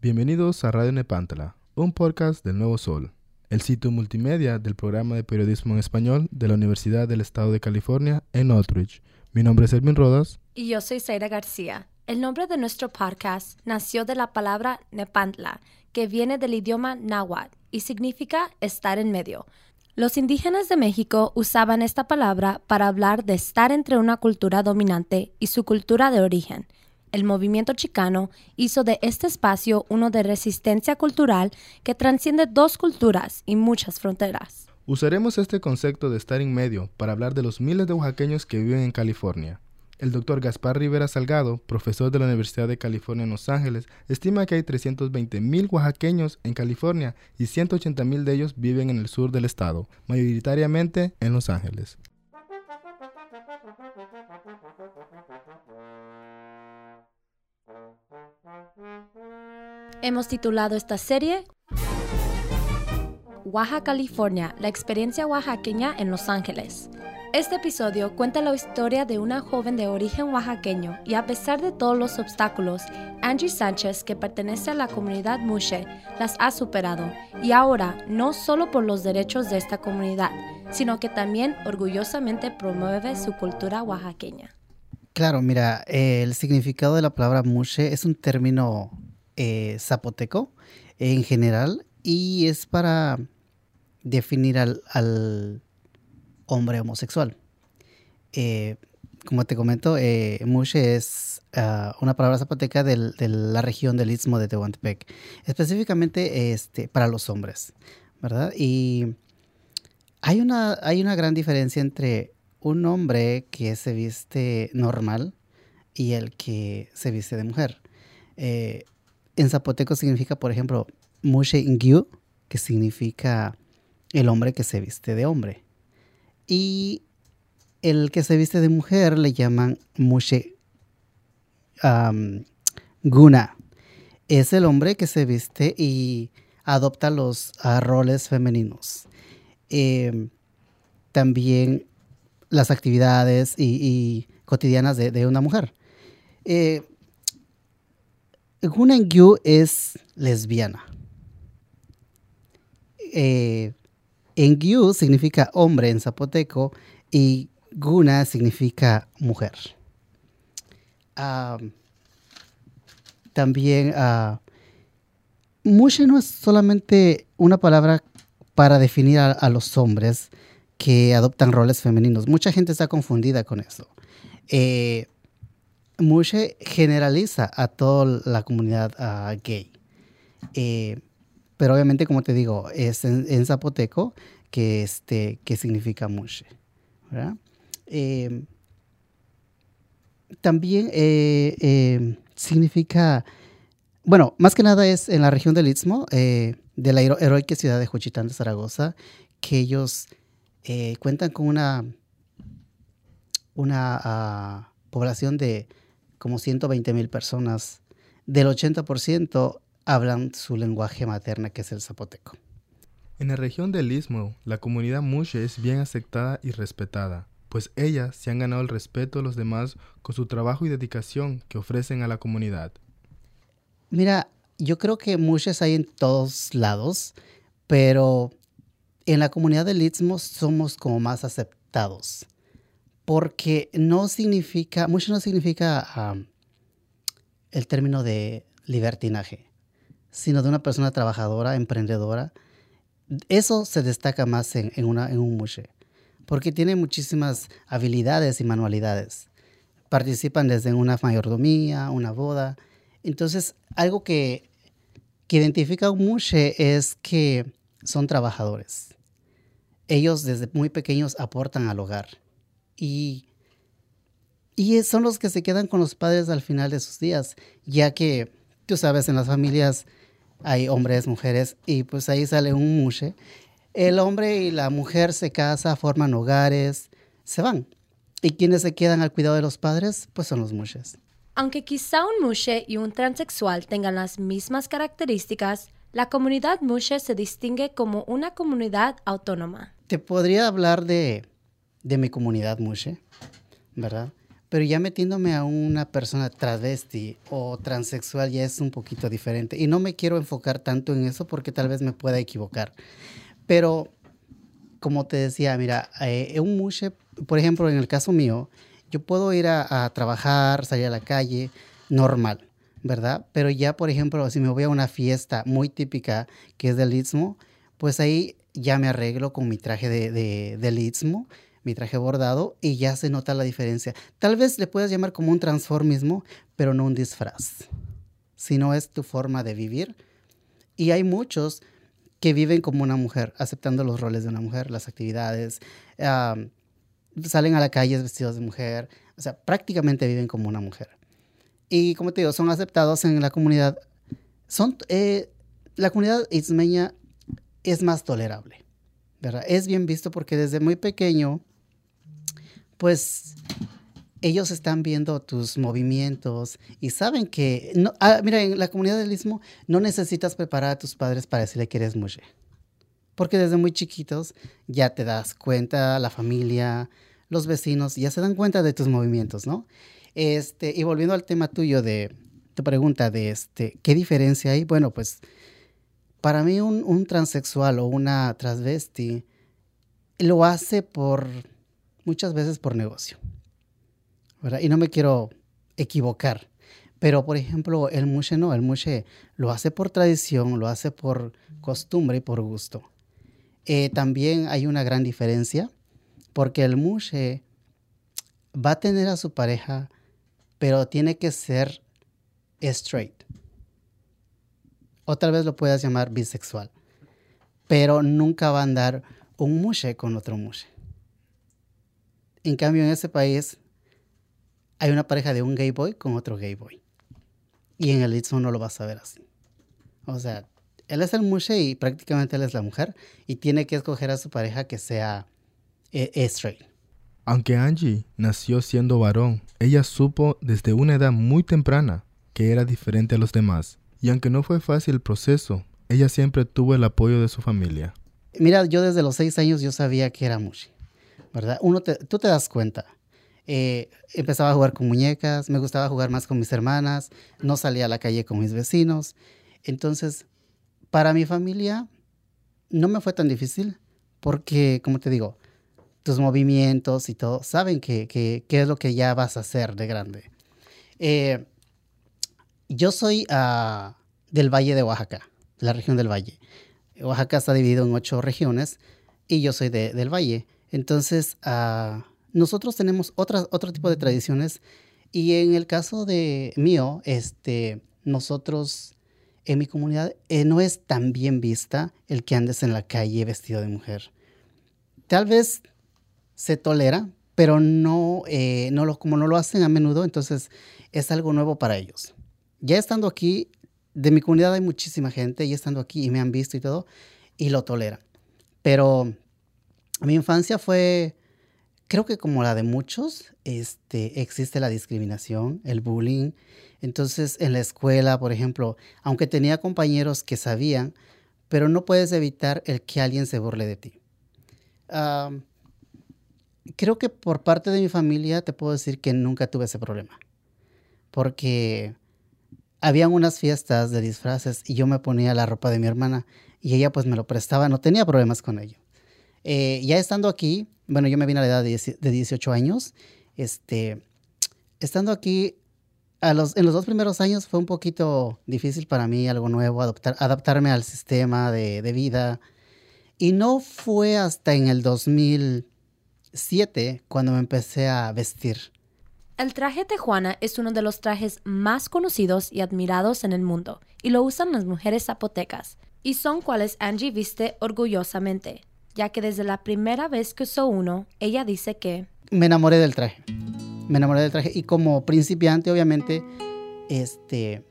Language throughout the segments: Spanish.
Bienvenidos a Radio Nepántala, un podcast del Nuevo Sol, el sitio multimedia del programa de periodismo en español de la Universidad del Estado de California en Northridge. Mi nombre es Elvin Rodas. Y yo soy Zaira García. El nombre de nuestro podcast nació de la palabra Nepantla, que viene del idioma náhuatl y significa estar en medio. Los indígenas de México usaban esta palabra para hablar de estar entre una cultura dominante y su cultura de origen. El movimiento chicano hizo de este espacio uno de resistencia cultural que transciende dos culturas y muchas fronteras. Usaremos este concepto de estar en medio para hablar de los miles de oaxaqueños que viven en California. El doctor Gaspar Rivera Salgado, profesor de la Universidad de California en Los Ángeles, estima que hay 320 mil oaxaqueños en California y 180 mil de ellos viven en el sur del estado, mayoritariamente en Los Ángeles. Hemos titulado esta serie Oaxaca, California, la experiencia oaxaqueña en Los Ángeles. Este episodio cuenta la historia de una joven de origen oaxaqueño y a pesar de todos los obstáculos, Angie Sánchez, que pertenece a la comunidad Mushe, las ha superado y ahora no solo por los derechos de esta comunidad, sino que también orgullosamente promueve su cultura oaxaqueña. Claro, mira, el significado de la palabra Mushe es un término eh, zapoteco en general y es para definir al hombre homosexual. Eh, como te comento, eh, Mushe es ah, una palabra zapoteca de la región del Istmo de Tehuantepec, específicamente este, para los hombres, ¿verdad? Y hay una, hay una gran diferencia entre un hombre que se viste normal y el que se viste de mujer. Eh, en zapoteco significa, por ejemplo, Mushe Ingyu, que significa el hombre que se viste de hombre. Y el que se viste de mujer le llaman Mushe Guna. Es el hombre que se viste y adopta los ah, roles femeninos. Em, también las actividades y, cotidianas de, una mujer. Eh, Guna Gyu es lesbiana. Eh, Engyu significa hombre en zapoteco y Guna significa mujer. también uh, Mushe no es solamente una palabra para definir a, los hombres que adoptan roles femeninos. Mucha gente está confundida con eso. Eh, Mushe generaliza a toda la comunidad gay. Eh, pero obviamente, como te digo, es en, zapoteco que, este, que significa mushe. Em, también eh, significa, bueno, más que nada es en la región del Istmo, eh, de la heroica ciudad de Juchitán de Zaragoza, que ellos eh, cuentan con una, una ah, población de como 120 mil personas. Del 80% hablan su lenguaje materna, que es el zapoteco. En la región del Istmo, la comunidad Mushe es bien aceptada y respetada, pues ellas se han ganado el respeto de los demás con su trabajo y dedicación que ofrecen a la comunidad. Mira, yo creo que Mushes hay en todos lados, pero en la comunidad del Istmo somos como más aceptados, porque no significa, Mushe no significa el término de libertinaje sino de una persona trabajadora, emprendedora. Eso se destaca más en un mushe, porque tiene muchísimas habilidades y manualidades. Participan desde una mayordomía, una boda. Entonces, algo que, que identifica a un mushe es que son trabajadores. Ellos desde muy pequeños aportan al hogar y, y son los que se quedan con los padres al final de sus días, ya que, tú sabes, en las familias hay hombres, mujeres, y pues ahí sale un mushe. El hombre y la mujer se casan, forman hogares, se van. Y quienes se quedan al cuidado de los padres, pues son los mushes. Aunque quizá un mushe y un transexual tengan las mismas características, la comunidad mushe se distingue como una comunidad autónoma. Te podría hablar de, de mi comunidad mushe, ¿verdad? Pero ya metiéndome a una persona travesti o transexual ya es un poquito diferente. Y no me quiero enfocar tanto en eso porque tal vez me pueda equivocar. Pero, como te decía, mira, eh, un mushe, por ejemplo, en el caso mío, yo puedo ir a, a trabajar, salir a la calle, normal, ¿verdad? Pero ya, por ejemplo, si me voy a una fiesta muy típica que es del Istmo, pues ahí ya me arreglo con mi traje de, de, del Istmo mi traje bordado y ya se nota la diferencia. Tal vez le puedas llamar como un transformismo, pero no un disfraz, sino es tu forma de vivir. Y hay muchos que viven como una mujer, aceptando los roles de una mujer, las actividades, salen a la calle vestidos de mujer, o sea, prácticamente viven como una mujer. Y como te digo, son aceptados en la comunidad. Son, eh, la comunidad ismeña es más tolerable, ¿verdad? Es bien visto porque desde muy pequeño pues ellos están viendo tus movimientos y saben que, no, ah, mira, en la comunidad del Istmo no necesitas preparar a tus padres para decirle que eres mujer. Porque desde muy chiquitos ya te das cuenta, la familia, los vecinos ya se dan cuenta de tus movimientos, ¿no? Este, y volviendo al tema tuyo de tu pregunta de este, ¿qué diferencia hay? Bueno, pues para mí un, un transexual o una transvesti lo hace por muchas veces por negocio. Y no me quiero equivocar. Pero, por ejemplo, el mushe no, el mushe lo hace por tradición, lo hace por costumbre y por gusto. Eh, también hay una gran diferencia, porque el mushe va a tener a su pareja, pero tiene que ser straight. Otra vez lo puedes llamar bisexual, pero nunca va a andar un mushe con otro mushe. En cambio, en ese país hay una pareja de un gay boy con otro gay boy. Y en el Istmo no lo vas a ver así. O sea, él es el mushe y prácticamente él es la mujer y tiene que escoger a su pareja que sea eh, straight. Aunque Angie nació siendo varón, ella supo desde una edad muy temprana que era diferente a los demás. Y aunque no fue fácil el proceso, ella siempre tuvo el apoyo de su familia. Mira, yo desde los seis años yo sabía que era mushe. Uno tú te das cuenta. Eh, empezaba a jugar con muñecas, me gustaba jugar más con mis hermanas, no salía a la calle con mis vecinos. Entonces, para mi familia no me fue tan difícil porque, como te digo, tus movimientos y todo, saben qué que, que, es lo que ya vas a hacer de grande. Eh, yo soy uh, del Valle de Oaxaca, la región del Valle. Oaxaca está dividido en ocho regiones y yo soy de, del Valle. Entonces, uh, nosotros tenemos otras, otro tipo de tradiciones y en el caso de mío, este, nosotros en mi comunidad eh, no es tan bien vista el que andes en la calle vestido de mujer. Tal vez se tolera, pero no, eh, no lo, como no lo hacen a menudo, entonces es algo nuevo para ellos. Ya estando aquí, de mi comunidad hay muchísima gente, y estando aquí y me han visto y todo, y lo toleran. Pero mi infancia fue, creo que como la de muchos, este, existe la discriminación, el bullying. Entonces, en la escuela, por ejemplo, aunque tenía compañeros que sabían, pero no puedes evitar el que alguien se burle de ti. Uh, creo que por parte de mi familia te puedo decir que nunca tuve ese problema. Porque habían unas fiestas de disfraces y yo me ponía la ropa de mi hermana y ella pues me lo prestaba, no tenía problemas con ello. Eh, ya estando aquí, bueno, yo me vine a la edad de, de 18 años, este, estando aquí, en los dos primeros años fue un poquito difícil para mí, algo nuevo, adaptarme al sistema de, de vida. Y no fue hasta en el 2007 cuando me empecé a vestir. El traje tejuana es uno de los trajes más conocidos y admirados en el mundo, y lo usan las mujeres zapotecas, y son cuales Angie viste orgullosamente ya que desde la primera vez que usó uno, ella dice que... Me enamoré del traje. Me enamoré del traje y como principiante, obviamente, este,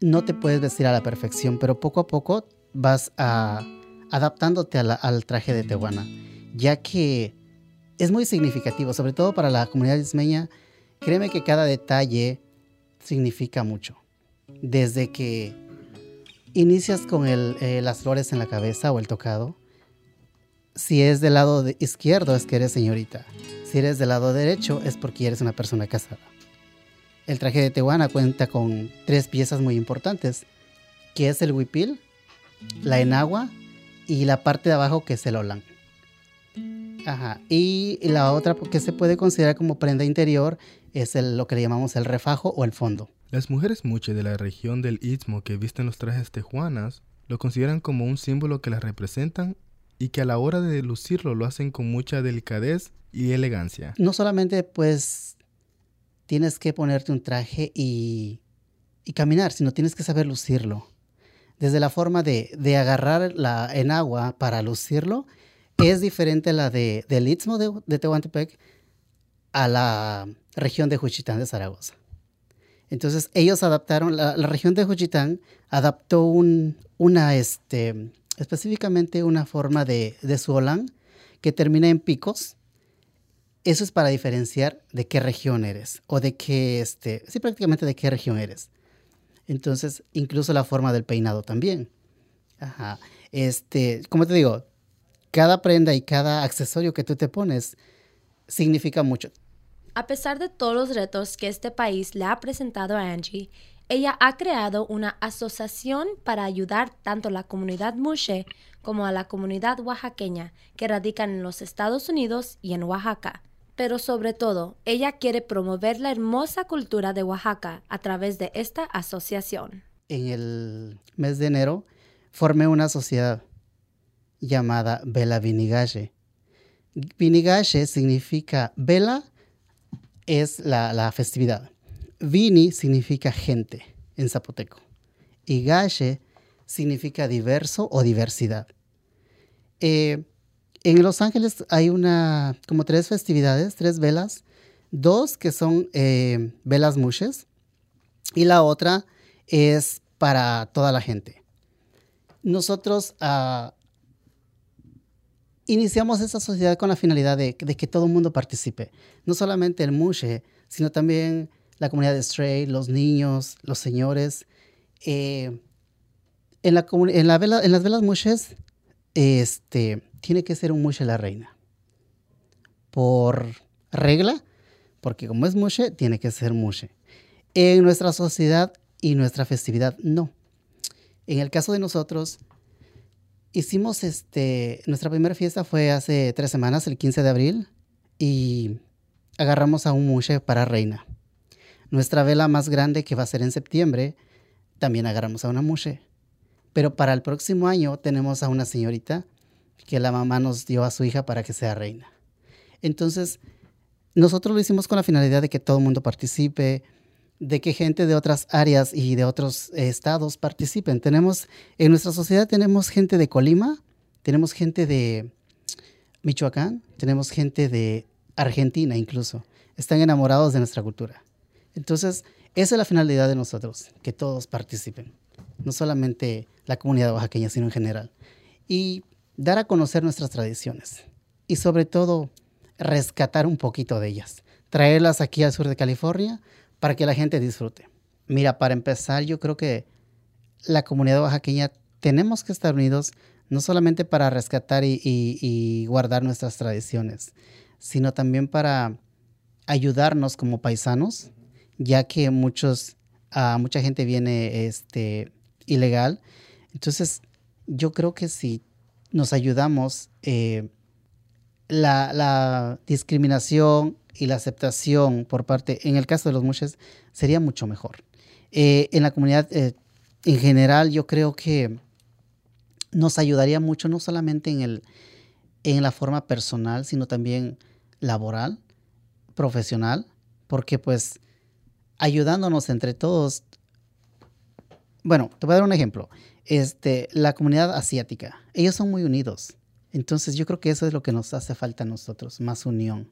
no te puedes vestir a la perfección, pero poco a poco vas a, adaptándote al traje de Tehuana, ya que es muy significativo, sobre todo para la comunidad ismeña. Créeme que cada detalle significa mucho. Desde que inicias con el, eh, las flores en la cabeza o el tocado, si es del lado de izquierdo es que eres señorita. Si eres del lado derecho es porque eres una persona casada. El traje de Tehuana cuenta con tres piezas muy importantes, que es el huipil, la enagua y la parte de abajo que es el olán. Ajá. Y la otra que se puede considerar como prenda interior es lo que le llamamos el refajo o el fondo. Las mujeres muche de la región del Istmo que visten los trajes tejuanas lo consideran como un símbolo que las representan y que a la hora de lucirlo lo hacen con mucha delicadez y elegancia. No solamente pues tienes que ponerte un traje y, y caminar, sino tienes que saber lucirlo. Desde la forma de, de agarrar la, en agua para lucirlo, es diferente la de, del Istmo de, Tehuantepec a la región de Juchitán de Zaragoza. Entonces ellos adaptaron, la, la región de Juchitán adaptó un, una, este, específicamente una forma de, de su olán que termina en picos. Eso es para diferenciar de qué región eres o de qué, este, sí, prácticamente de qué región eres. Entonces, incluso la forma del peinado también. Ajá. Este, como te digo, cada prenda y cada accesorio que tú te pones significa mucho. A pesar de todos los retos que este país le ha presentado a Angie, ella ha creado una asociación para ayudar tanto a la comunidad Mushe como a la comunidad oaxaqueña que radican en los Estados Unidos y en Oaxaca. Pero sobre todo, ella quiere promover la hermosa cultura de Oaxaca a través de esta asociación. En el mes de enero formé una sociedad llamada Vela Vinigache. Vinigache significa vela es la, la festividad. Vini significa gente en zapoteco. Y gache significa diverso o diversidad. Eh, en Los Ángeles hay una, como tres festividades, tres velas. Dos que son eh, velas mushes y la otra es para toda la gente. Nosotros uh, iniciamos esta sociedad con la finalidad de, de, que todo el mundo participe. No solamente el mushe, sino también la comunidad de Stray, los niños, los señores. Eh, en, la, en, la vela, en las velas mushes, este, tiene que ser un mushe la reina. Por regla, porque como es mushe, tiene que ser mushe. En nuestra sociedad y nuestra festividad, no. En el caso de nosotros, hicimos este, nuestra primera fiesta fue hace tres semanas, el 15 de abril, y agarramos a un mushe para reina. Nuestra vela más grande, que va a ser en septiembre, también agarramos a una mushe. Pero para el próximo año tenemos a una señorita que la mamá nos dio a su hija para que sea reina. Entonces, nosotros lo hicimos con la finalidad de que todo el mundo participe, de que gente de otras áreas y de otros estados participen. Tenemos, en nuestra sociedad tenemos gente de Colima, tenemos gente de Michoacán, tenemos gente de Argentina incluso. Están enamorados de nuestra cultura. Entonces, esa es la finalidad de nosotros, que todos participen, no solamente la comunidad oaxaqueña, sino en general. Y dar a conocer nuestras tradiciones y sobre todo rescatar un poquito de ellas, traerlas aquí al sur de California para que la gente disfrute. Mira, para empezar, yo creo que la comunidad oaxaqueña tenemos que estar unidos no solamente para rescatar y, y, y guardar nuestras tradiciones, sino también para ayudarnos como paisanos ya que muchos, uh, mucha gente viene este, ilegal. Entonces, yo creo que si nos ayudamos, eh, la, la, discriminación y la aceptación por parte, en el caso de los muches, sería mucho mejor. Eh, en la comunidad eh, en general, yo creo que nos ayudaría mucho, no solamente en, el, en la forma personal, sino también laboral, profesional, porque pues ayudándonos entre todos. Bueno, te voy a dar un ejemplo. Este, la comunidad asiática, ellos son muy unidos. Entonces yo creo que eso es lo que nos hace falta a nosotros, más unión,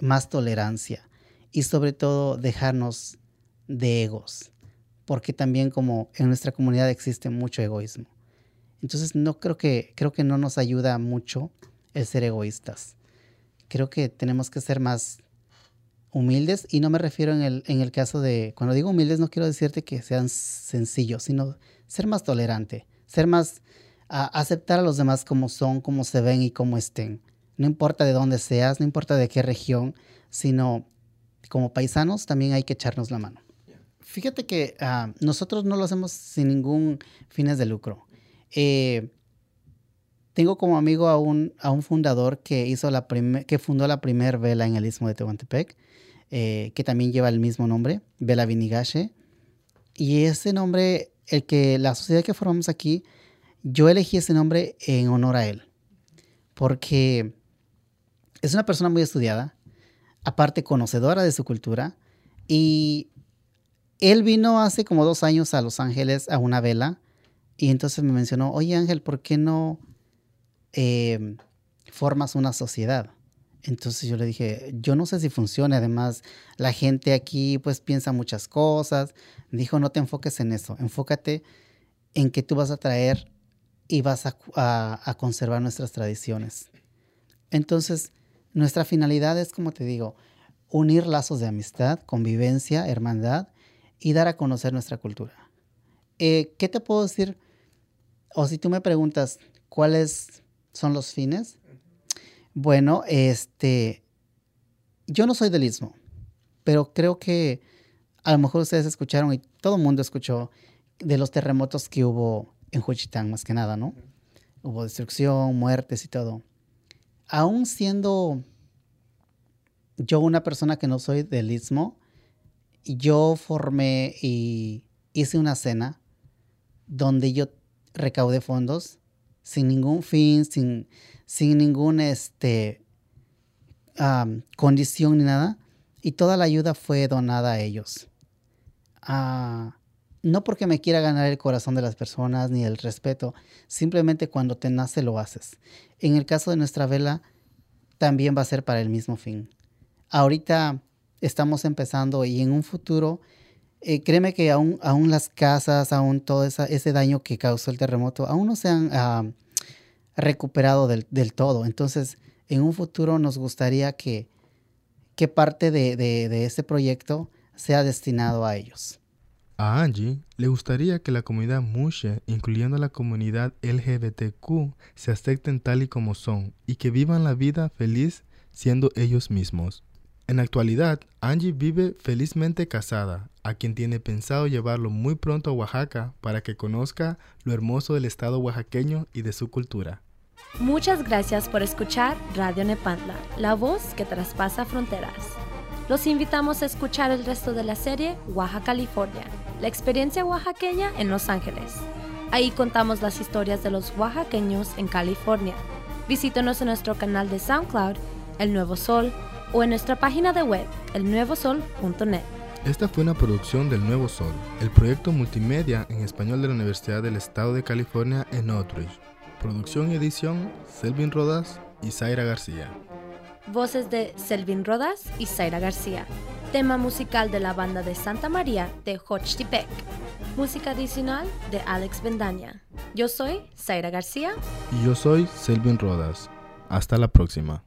más tolerancia y sobre todo dejarnos de egos, porque también como en nuestra comunidad existe mucho egoísmo. Entonces no creo que creo que no nos ayuda mucho el ser egoístas. Creo que tenemos que ser más humildes y no me refiero en el, en el caso de, cuando digo humildes no quiero decirte que sean sencillos, sino ser más tolerante, ser más aceptar a los demás como son, como se ven y como estén. No importa de dónde seas, no importa de qué región, sino como paisanos también hay que echarnos la mano. Fíjate que ah, nosotros no lo hacemos sin ningún fines de lucro. Eh, tengo como amigo a un, a un fundador que, hizo la que fundó la primera vela en el istmo de Tehuantepec, eh, que también lleva el mismo nombre, Vela Vinigache. Y ese nombre, el que la sociedad que formamos aquí, yo elegí ese nombre en honor a él, porque es una persona muy estudiada, aparte conocedora de su cultura, y él vino hace como dos años a Los Ángeles a una vela, y entonces me mencionó, oye Ángel, ¿por qué no em, formas una sociedad? Entonces yo le dije, yo no sé si funciona, además la gente aquí pues piensa muchas cosas. Dijo, no te enfoques en eso, enfócate en que tú vas a traer y vas a, conservar nuestras tradiciones. Entonces, nuestra finalidad es, como te digo, unir lazos de amistad, convivencia, hermandad y dar a conocer nuestra cultura. Eh, ¿Qué te puedo decir? O si tú me preguntas cuáles son los fines, bueno, este, yo no soy del Istmo, pero creo que a lo mejor ustedes escucharon y todo el mundo escuchó de los terremotos que hubo en Juchitán, más que nada, ¿no? Hubo destrucción, muertes y todo. Aún siendo yo una persona que no soy del Istmo, yo formé y hice una cena donde yo recaudé fondos sin ningún fin, sin, sin ninguna este, condición ni nada. Y toda la ayuda fue donada a ellos. Ah, no porque me quiera ganar el corazón de las personas ni el respeto, simplemente cuando te nace lo haces. En el caso de nuestra vela, también va a ser para el mismo fin. Ahorita estamos empezando y en un futuro, eh, créeme que aún, aún las casas, aún todo ese daño que causó el terremoto, aún no se han ah, recuperado del, todo. Entonces, en un futuro nos gustaría que, que parte de, de ese proyecto sea destinado a ellos. A Angie le gustaría que la comunidad Mushe, incluyendo la comunidad LGBTQ, se acepten tal y como son y que vivan la vida feliz siendo ellos mismos. En actualidad, Angie vive felizmente casada, a quien tiene pensado llevarlo muy pronto a Oaxaca para que conozca lo hermoso del estado oaxaqueño y de su cultura. Muchas gracias por escuchar Radio Nepantla, la voz que traspasa fronteras. Los invitamos a escuchar el resto de la serie Oaxaca, California, la experiencia oaxaqueña en Los Ángeles. Ahí contamos las historias de los oaxaqueños en California. Visítenos en nuestro canal de SoundCloud, El Nuevo Sol, o en nuestra página de web, elnuevosol.net. Esta fue una producción del Nuevo Sol, el proyecto multimedia en español de la Universidad del Estado de California en Northridge. Producción y edición, Selvin Rodas y Zaira García. Voces de Selvin Rodas y Zaira García. Tema musical de la banda de Santa María de Hochtipec. Música adicional de Alex Bendaña. Yo soy Zaira García. Y yo soy Selvin Rodas. Hasta la próxima.